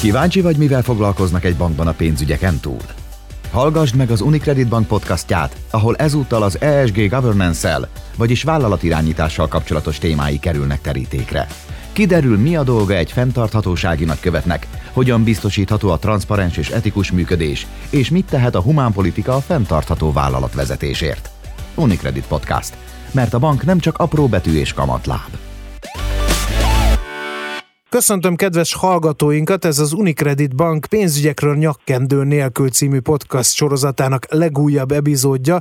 Kíváncsi vagy, mivel foglalkoznak egy bankban a pénzügyeken túl? Hallgassd meg az Unicredit Bank podcastját, ahol ezúttal az ESG governance-el, vagyis vállalatirányítással kapcsolatos témái kerülnek terítékre. Kiderül, mi a dolga egy fenntarthatósági nagykövetnek, hogyan biztosítható a transzparens és etikus működés, és mit tehet a humánpolitika a fenntartható vállalatvezetésért. Unicredit Podcast. Mert a bank nem csak apró betű és kamatláb. Köszöntöm kedves hallgatóinkat, ez az Unicredit Bank pénzügyekről nyakkendő nélkül című podcast sorozatának legújabb epizódja.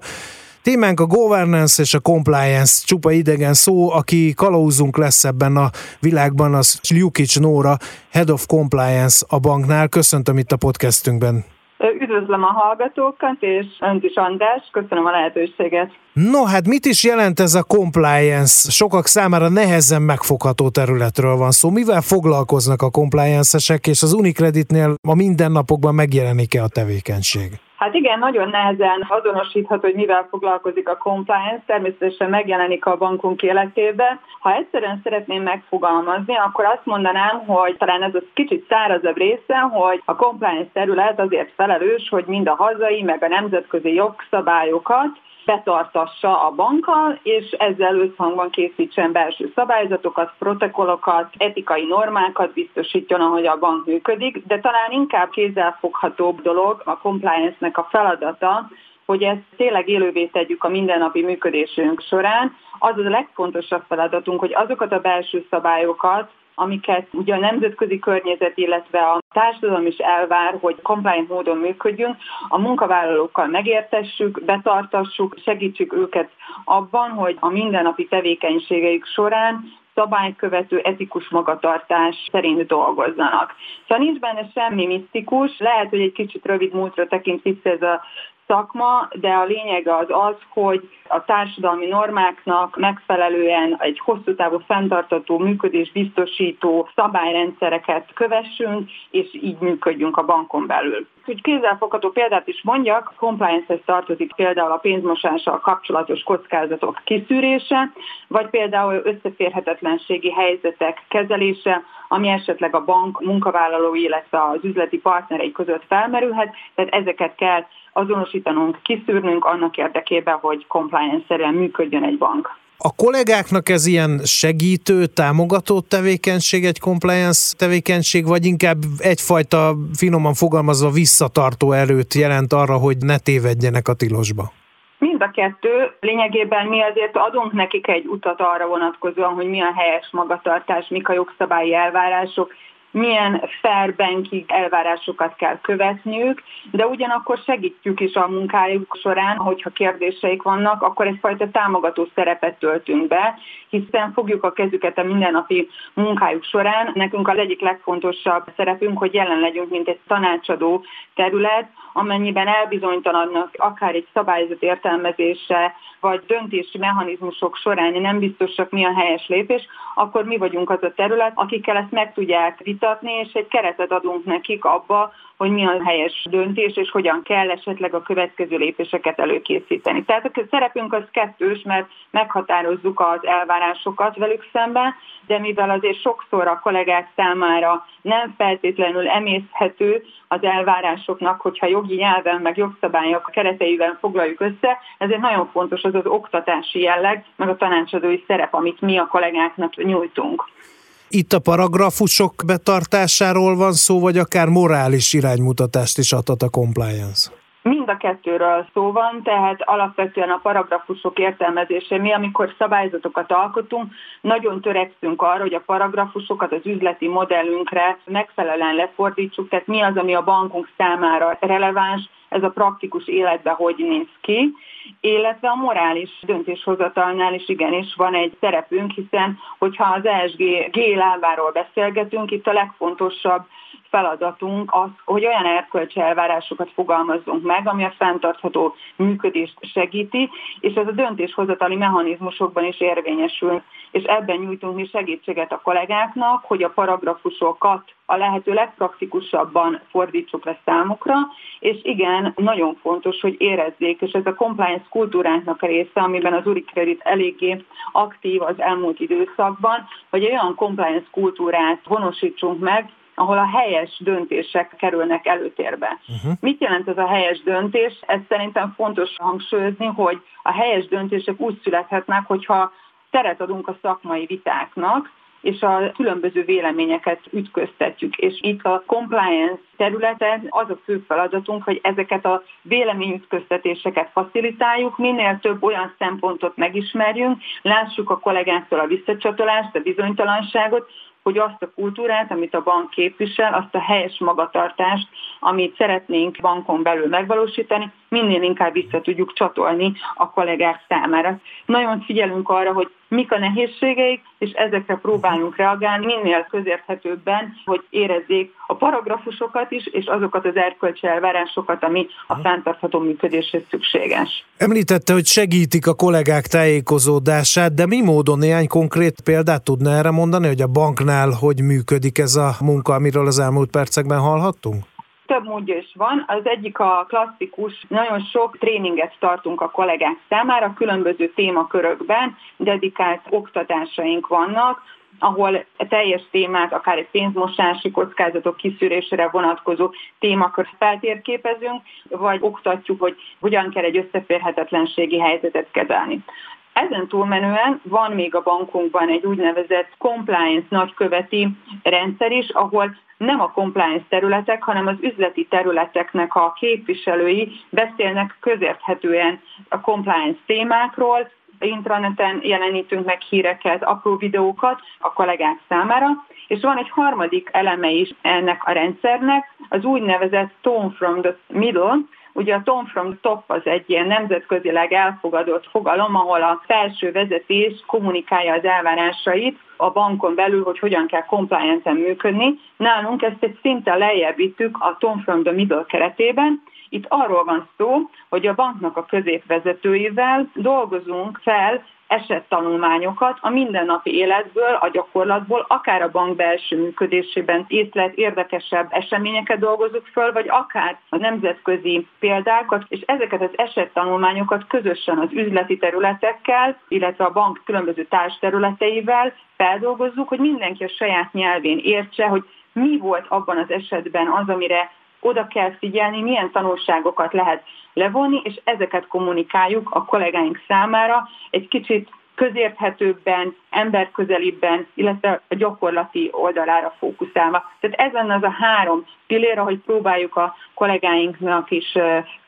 Témánk a governance és a compliance, csupa idegen szó, aki kalauzunk lesz ebben a világban, az Ljukic Nóra, Head of Compliance a banknál. Köszöntöm itt a podcastünkben. Üdvözlöm a hallgatókat, és önt is András, köszönöm a lehetőséget. No, hát mit is jelent ez a compliance? Sokak számára nehezen megfogható területről van szó. Mivel foglalkoznak a compliance-esek, és az Unicreditnél a mindennapokban megjelenik-e a tevékenység? Hát igen, nagyon nehezen azonosítható, hogy mivel foglalkozik a compliance, természetesen megjelenik a bankunk életébe. Ha egyszerűen szeretném megfogalmazni, akkor azt mondanám, hogy talán ez a kicsit szárazabb része, hogy a compliance terület azért felelős, hogy mind a hazai, meg a nemzetközi jogszabályokat betartassa a bankkal, és ezzel összhangban készítsen belső szabályzatokat, protokollokat, etikai normákat biztosítjon, ahogy a bank működik, de talán inkább kézzelfoghatóbb dolog a compliance-nek a feladata, hogy ezt tényleg élővé tegyük a mindennapi működésünk során. Az a legfontosabb feladatunk, hogy azokat a belső szabályokat, amiket ugye a nemzetközi környezet, illetve a társadalom is elvár, hogy compliant módon működjünk, a munkavállalókkal megértessük, betartassuk, segítsük őket abban, hogy a mindennapi tevékenységeik során szabálykövető etikus magatartás szerint dolgozzanak. Szóval nincs benne semmi misztikus, lehet, hogy egy kicsit rövid múltra tekint vissza ez a szakma, de a lényeg az az, hogy a társadalmi normáknak megfelelően egy hosszú távú fenntartató működés biztosító szabályrendszereket kövessünk, és így működjünk a bankon belül. Hogy kézzelfogható példát is mondjak, compliance-hez tartozik például a pénzmosással kapcsolatos kockázatok kiszűrése, vagy például összeférhetetlenségi helyzetek kezelése, ami esetleg a bank munkavállalói, illetve az üzleti partnerei között felmerülhet, tehát ezeket kell azonosítanunk, kiszűrnünk annak érdekében, hogy compliance-szerűen működjön egy bank. A kollégáknak ez ilyen segítő, támogató tevékenység, egy compliance tevékenység, vagy inkább egyfajta finoman fogalmazva visszatartó erőt jelent arra, hogy ne tévedjenek a tilosba? Mind a kettő. Lényegében mi azért adunk nekik egy utat arra vonatkozóan, hogy mi a helyes magatartás, mik a jogszabályi elvárások, milyen fair banking elvárásokat kell követniük, de ugyanakkor segítjük is a munkájuk során, hogyha kérdéseik vannak, akkor egyfajta támogató szerepet töltünk be, hiszen fogjuk a kezüket a mindennapi munkájuk során. Nekünk az egyik legfontosabb szerepünk, hogy jelen legyünk, mint egy tanácsadó terület, amennyiben elbizonytalannak akár egy szabályzat értelmezése, vagy döntési mechanizmusok során nem biztosak mi a helyes lépés, akkor mi vagyunk az a terület, akikkel ezt meg tudják vitatni, és egy keretet adunk nekik abba, hogy mi a helyes döntés, és hogyan kell esetleg a következő lépéseket előkészíteni. Tehát a szerepünk az kettős, mert meghatározzuk az elvárásokat velük szemben, de mivel azért sokszor a kollégák számára nem feltétlenül emészhető az elvárásoknak, hogyha jogi nyelven, meg jogszabályok kereteiben foglaljuk össze, ezért nagyon fontos az az oktatási jelleg, meg a tanácsadói szerep, amit mi a kollégáknak nyújtunk. Itt a paragrafusok betartásáról van szó, vagy akár morális iránymutatást is adhat a compliance? Mind a kettőről szó van, tehát alapvetően a paragrafusok értelmezése. Mi, amikor szabályzatokat alkotunk, nagyon törekszünk arra, hogy a paragrafusokat az üzleti modellünkre megfelelően lefordítsuk, tehát mi az, ami a bankunk számára releváns, ez a praktikus életben hogy néz ki, illetve a morális döntéshozatalnál is igenis van egy szerepünk, hiszen hogyha az ESG G lábáról beszélgetünk, itt a legfontosabb feladatunk az, hogy olyan erkölcsi elvárásokat fogalmazzunk meg, ami a fenntartható működést segíti, és ez a döntéshozatali mechanizmusokban is érvényesül. És ebben nyújtunk mi segítséget a kollégáknak, hogy a paragrafusokat a lehető legpraktikusabban fordítsuk le számukra, és igen, nagyon fontos, hogy érezzék, és ez a compliance kultúránknak a része, amiben az Urikredit eléggé aktív az elmúlt időszakban, hogy olyan compliance kultúrát honosítsunk meg, ahol a helyes döntések kerülnek előtérbe. Uh-huh. Mit jelent ez a helyes döntés? Ez szerintem fontos hangsúlyozni, hogy a helyes döntések úgy születhetnek, hogyha teret adunk a szakmai vitáknak, és a különböző véleményeket ütköztetjük. És itt a compliance területen az a fő feladatunk, hogy ezeket a véleményütköztetéseket facilitáljuk, minél több olyan szempontot megismerjünk, lássuk a kollégáktól a visszacsatolást, a bizonytalanságot, hogy azt a kultúrát, amit a bank képvisel, azt a helyes magatartást, amit szeretnénk bankon belül megvalósítani, minél inkább vissza tudjuk csatolni a kollégák számára. Nagyon figyelünk arra, hogy mik a nehézségeik, és ezekre próbálunk reagálni minél közérthetőbben, hogy érezzék a paragrafusokat is, és azokat az erkölcsi elvárásokat, ami a fenntartható működéshez szükséges. Említette, hogy segítik a kollégák tájékozódását, de mi módon néhány konkrét példát tudna erre mondani, hogy a banknál hogy működik ez a munka, amiről az elmúlt percekben hallhattunk? Több módja is van. Az egyik a klasszikus, nagyon sok tréninget tartunk a kollégák számára, különböző témakörökben, dedikált oktatásaink vannak, ahol teljes témát, akár egy pénzmosási kockázatok kiszűrésére vonatkozó témakört feltérképezünk, vagy oktatjuk, hogy hogyan kell egy összeférhetetlenségi helyzetet kezelni. Ezen túlmenően van még a bankunkban egy úgynevezett compliance nagyköveti rendszer is, ahol nem a compliance területek, hanem az üzleti területeknek a képviselői beszélnek közérthetően a compliance témákról, intraneten jelenítünk meg híreket, apró videókat a kollégák számára, és van egy harmadik eleme is ennek a rendszernek, az úgynevezett Tone from the Middle, Ugye a Tom from Top az egy ilyen nemzetközileg elfogadott fogalom, ahol a felső vezetés kommunikálja az elvárásait a bankon belül, hogy hogyan kell compliance működni. Nálunk ezt egy szinten lejjebb vittük a Tom from the Middle keretében, itt arról van szó, hogy a banknak a középvezetőivel dolgozunk fel esettanulmányokat a mindennapi életből, a gyakorlatból, akár a bank belső működésében észlet érdekesebb eseményeket dolgozunk föl, vagy akár a nemzetközi példákat, és ezeket az esettanulmányokat közösen az üzleti területekkel, illetve a bank különböző társterületeivel feldolgozzuk, hogy mindenki a saját nyelvén értse, hogy mi volt abban az esetben az, amire oda kell figyelni, milyen tanulságokat lehet levonni, és ezeket kommunikáljuk a kollégáink számára egy kicsit közérthetőbben, emberközelibben, illetve a gyakorlati oldalára fókuszálva. Tehát ez lenne az a három pillér, hogy próbáljuk a kollégáinknak is,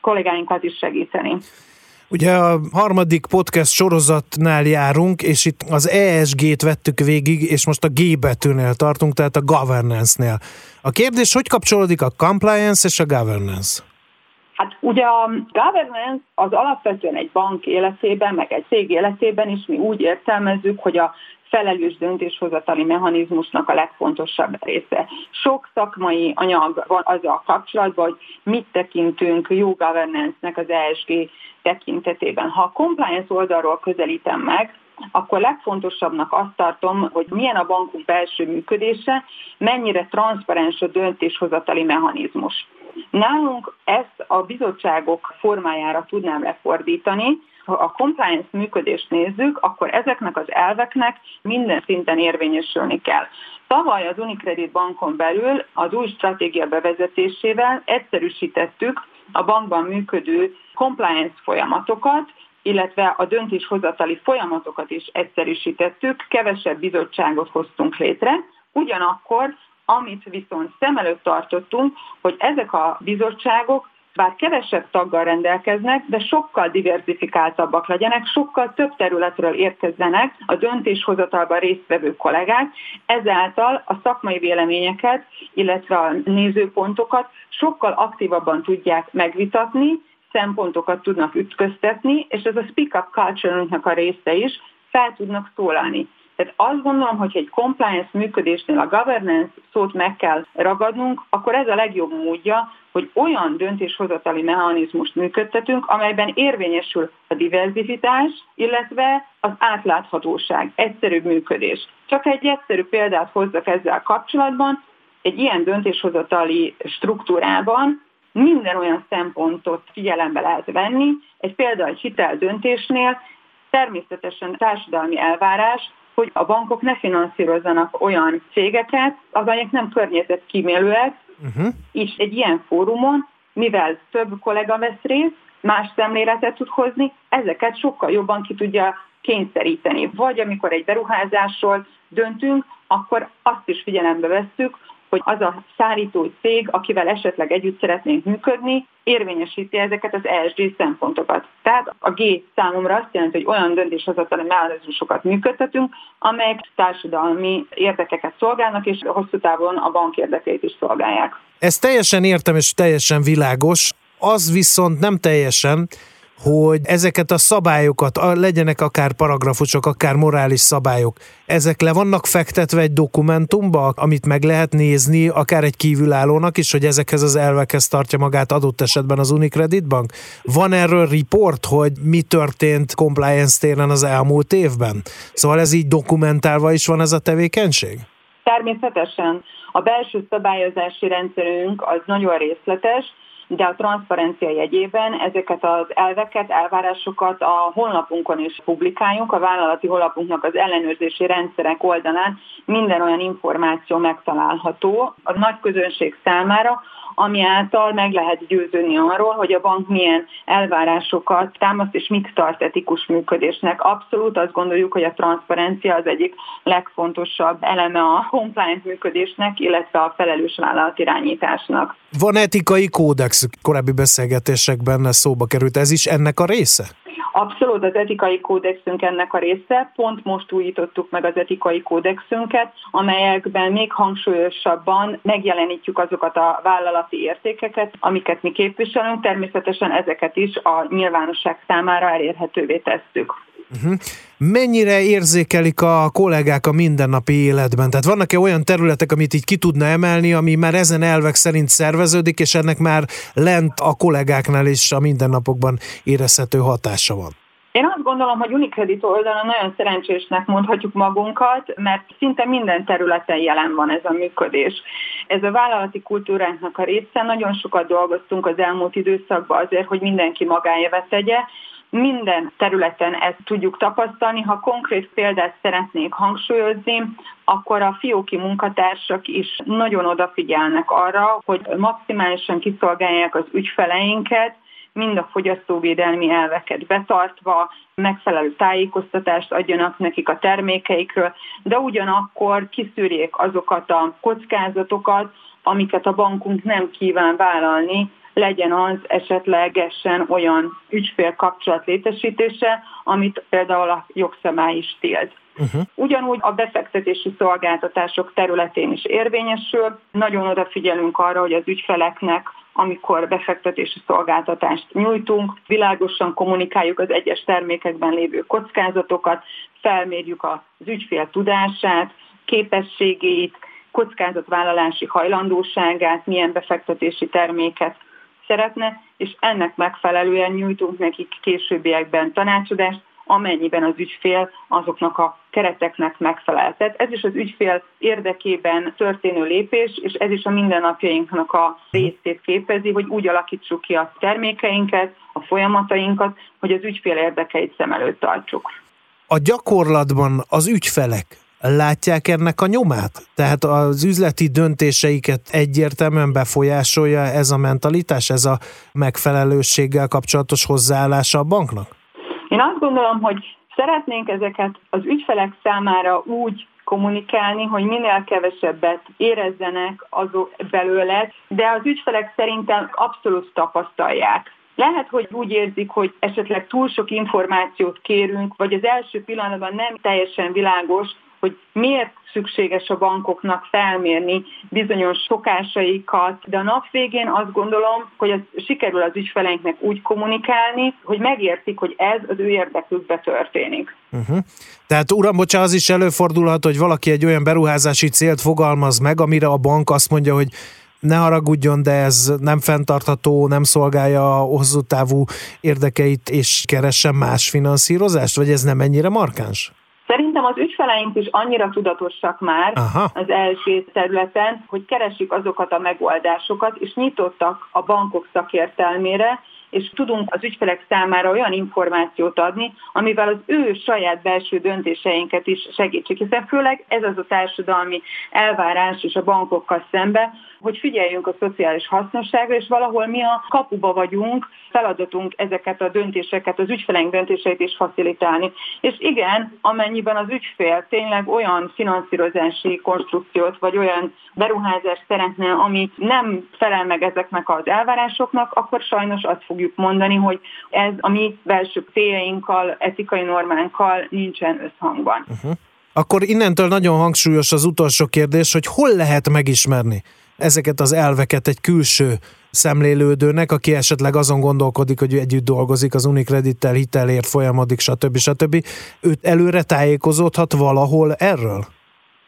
kollégáinkat is segíteni. Ugye a harmadik podcast sorozatnál járunk, és itt az ESG-t vettük végig, és most a G betűnél tartunk, tehát a governance-nél. A kérdés, hogy kapcsolódik a compliance és a governance? Hát ugye a governance az alapvetően egy bank életében, meg egy cég életében is mi úgy értelmezzük, hogy a felelős döntéshozatali mechanizmusnak a legfontosabb része. Sok szakmai anyag van azzal kapcsolatban, hogy mit tekintünk jó governance-nek az ESG tekintetében. Ha a compliance oldalról közelítem meg, akkor legfontosabbnak azt tartom, hogy milyen a bankunk belső működése, mennyire transzparens a döntéshozatali mechanizmus. Nálunk ezt a bizottságok formájára tudnám lefordítani, ha a compliance működést nézzük, akkor ezeknek az elveknek minden szinten érvényesülni kell. Tavaly az Unicredit bankon belül az új stratégia bevezetésével egyszerűsítettük a bankban működő compliance folyamatokat, illetve a döntéshozatali folyamatokat is egyszerűsítettük, kevesebb bizottságot hoztunk létre, ugyanakkor amit viszont szem előtt tartottunk, hogy ezek a bizottságok bár kevesebb taggal rendelkeznek, de sokkal diversifikáltabbak legyenek, sokkal több területről érkezzenek a döntéshozatalban résztvevő kollégák, ezáltal a szakmai véleményeket, illetve a nézőpontokat sokkal aktívabban tudják megvitatni, szempontokat tudnak ütköztetni, és ez a speak-up culture a része is, fel tudnak szólalni. Tehát azt gondolom, hogy egy compliance működésnél a governance szót meg kell ragadnunk, akkor ez a legjobb módja, hogy olyan döntéshozatali mechanizmust működtetünk, amelyben érvényesül a diverzifitás, illetve az átláthatóság, egyszerűbb működés. Csak egy egyszerű példát hozzak ezzel kapcsolatban, egy ilyen döntéshozatali struktúrában minden olyan szempontot figyelembe lehet venni. Egy példa egy hiteldöntésnél természetesen társadalmi elvárás, hogy a bankok ne finanszírozzanak olyan cégeket, amelyek nem környezetkímélőek, uh-huh. és egy ilyen fórumon, mivel több kollega vesz részt, más szemléletet tud hozni, ezeket sokkal jobban ki tudja kényszeríteni. Vagy amikor egy beruházásról döntünk, akkor azt is figyelembe vesszük, hogy az a szállító cég, akivel esetleg együtt szeretnénk működni, érvényesíti ezeket az ESG szempontokat. Tehát a G számomra azt jelenti, hogy olyan döntéshozatali mechanizmusokat működtetünk, amelyek társadalmi érdekeket szolgálnak, és hosszú távon a bank érdekeit is szolgálják. Ez teljesen értem, és teljesen világos. Az viszont nem teljesen, hogy ezeket a szabályokat, legyenek akár paragrafusok, akár morális szabályok, ezek le vannak fektetve egy dokumentumba, amit meg lehet nézni, akár egy kívülállónak is, hogy ezekhez az elvekhez tartja magát adott esetben az Unicredit Bank? Van erről report, hogy mi történt compliance téren az elmúlt évben? Szóval ez így dokumentálva is van ez a tevékenység? Természetesen. A belső szabályozási rendszerünk az nagyon részletes, de a transzparencia jegyében ezeket az elveket, elvárásokat a honlapunkon is publikáljuk, a vállalati honlapunknak az ellenőrzési rendszerek oldalán minden olyan információ megtalálható a nagy közönség számára, ami által meg lehet győződni arról, hogy a bank milyen elvárásokat támaszt és mit tart etikus működésnek. Abszolút azt gondoljuk, hogy a transzparencia az egyik legfontosabb eleme a compliance működésnek, illetve a felelős vállalatirányításnak. Van etikai kódex, korábbi beszélgetésekben szóba került, ez is ennek a része? Abszolút az etikai kódexünk ennek a része. Pont most újítottuk meg az etikai kódexünket, amelyekben még hangsúlyosabban megjelenítjük azokat a vállalati értékeket, amiket mi képviselünk. Természetesen ezeket is a nyilvánosság számára elérhetővé tesszük. Uh-huh. Mennyire érzékelik a kollégák a mindennapi életben? Tehát vannak-e olyan területek, amit így ki tudna emelni, ami már ezen elvek szerint szerveződik, és ennek már lent a kollégáknál is a mindennapokban érezhető hatása van? Én azt gondolom, hogy Unicredit oldalon nagyon szerencsésnek mondhatjuk magunkat, mert szinte minden területen jelen van ez a működés. Ez a vállalati kultúránknak a része, nagyon sokat dolgoztunk az elmúlt időszakban azért, hogy mindenki magáévet tegye, minden területen ezt tudjuk tapasztalni. Ha konkrét példát szeretnék hangsúlyozni, akkor a fióki munkatársak is nagyon odafigyelnek arra, hogy maximálisan kiszolgálják az ügyfeleinket, mind a fogyasztóvédelmi elveket betartva, megfelelő tájékoztatást adjanak nekik a termékeikről, de ugyanakkor kiszűrjék azokat a kockázatokat, amiket a bankunk nem kíván vállalni, legyen az esetlegesen olyan ügyfél kapcsolat létesítése, amit például a jogszabály is tilt. Uh-huh. Ugyanúgy a befektetési szolgáltatások területén is érvényesül. Nagyon odafigyelünk arra, hogy az ügyfeleknek amikor befektetési szolgáltatást nyújtunk, világosan kommunikáljuk az egyes termékekben lévő kockázatokat, felmérjük az ügyfél tudását, képességét, kockázatvállalási hajlandóságát, milyen befektetési terméket szeretne, és ennek megfelelően nyújtunk nekik későbbiekben tanácsadást, amennyiben az ügyfél azoknak a kereteknek megfelel. Tehát ez is az ügyfél érdekében történő lépés, és ez is a mindennapjainknak a részét képezi, hogy úgy alakítsuk ki a termékeinket, a folyamatainkat, hogy az ügyfél érdekeit szem előtt tartsuk. A gyakorlatban az ügyfelek látják ennek a nyomát? Tehát az üzleti döntéseiket egyértelműen befolyásolja ez a mentalitás, ez a megfelelősséggel kapcsolatos hozzáállása a banknak? Én azt gondolom, hogy szeretnénk ezeket az ügyfelek számára úgy kommunikálni, hogy minél kevesebbet érezzenek azok belőle, de az ügyfelek szerintem abszolút tapasztalják. Lehet, hogy úgy érzik, hogy esetleg túl sok információt kérünk, vagy az első pillanatban nem teljesen világos, hogy miért szükséges a bankoknak felmérni bizonyos szokásaikat, de a nap végén azt gondolom, hogy ez sikerül az ügyfeleinknek úgy kommunikálni, hogy megértik, hogy ez az ő érdekükbe történik. Uh-huh. Tehát uram, bocsá, az is előfordulhat, hogy valaki egy olyan beruházási célt fogalmaz meg, amire a bank azt mondja, hogy ne haragudjon, de ez nem fenntartható, nem szolgálja a hosszú távú érdekeit, és keressen más finanszírozást, vagy ez nem ennyire markáns? Szerintem az ügyfeleink is annyira tudatosak már Aha. az első területen, hogy keresik azokat a megoldásokat, és nyitottak a bankok szakértelmére, és tudunk az ügyfelek számára olyan információt adni, amivel az ő saját belső döntéseinket is segítsük. Hiszen főleg ez az a társadalmi elvárás is a bankokkal szembe, hogy figyeljünk a szociális hasznosságra, és valahol mi a kapuba vagyunk, feladatunk ezeket a döntéseket, az ügyfeleink döntéseit is facilitálni. És igen, amennyiben az ügyfél tényleg olyan finanszírozási konstrukciót, vagy olyan beruházást szeretne, ami nem felel meg ezeknek az elvárásoknak, akkor sajnos azt fogjuk mondani, hogy ez a mi belső céljainkkal, etikai normánkkal nincsen összhangban. Uh-huh. Akkor innentől nagyon hangsúlyos az utolsó kérdés, hogy hol lehet megismerni ezeket az elveket egy külső szemlélődőnek, aki esetleg azon gondolkodik, hogy együtt dolgozik az Unicredittel, hitelért folyamodik, stb. stb. Őt előre tájékozódhat valahol erről?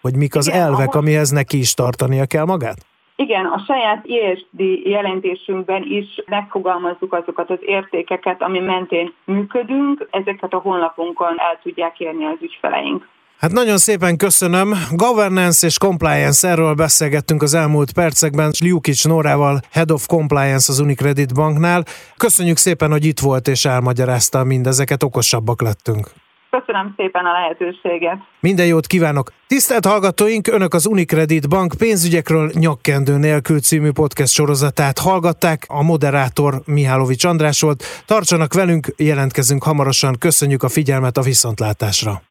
Hogy mik az Igen, elvek, ahol... amihez neki is tartania kell magát? Igen, a saját ESD jelentésünkben is megfogalmazzuk azokat az értékeket, ami mentén működünk, ezeket a honlapunkon el tudják érni az ügyfeleink. Hát nagyon szépen köszönöm. Governance és Compliance, erről beszélgettünk az elmúlt percekben. Liukics Nórával, Head of Compliance az Unicredit Banknál. Köszönjük szépen, hogy itt volt és elmagyarázta mindezeket, okosabbak lettünk. Köszönöm szépen a lehetőséget. Minden jót kívánok! Tisztelt hallgatóink, Önök az Unicredit Bank pénzügyekről nyakkendő nélkül című podcast sorozatát hallgatták. A moderátor Mihálovics András volt. Tartsanak velünk, jelentkezünk hamarosan. Köszönjük a figyelmet a viszontlátásra!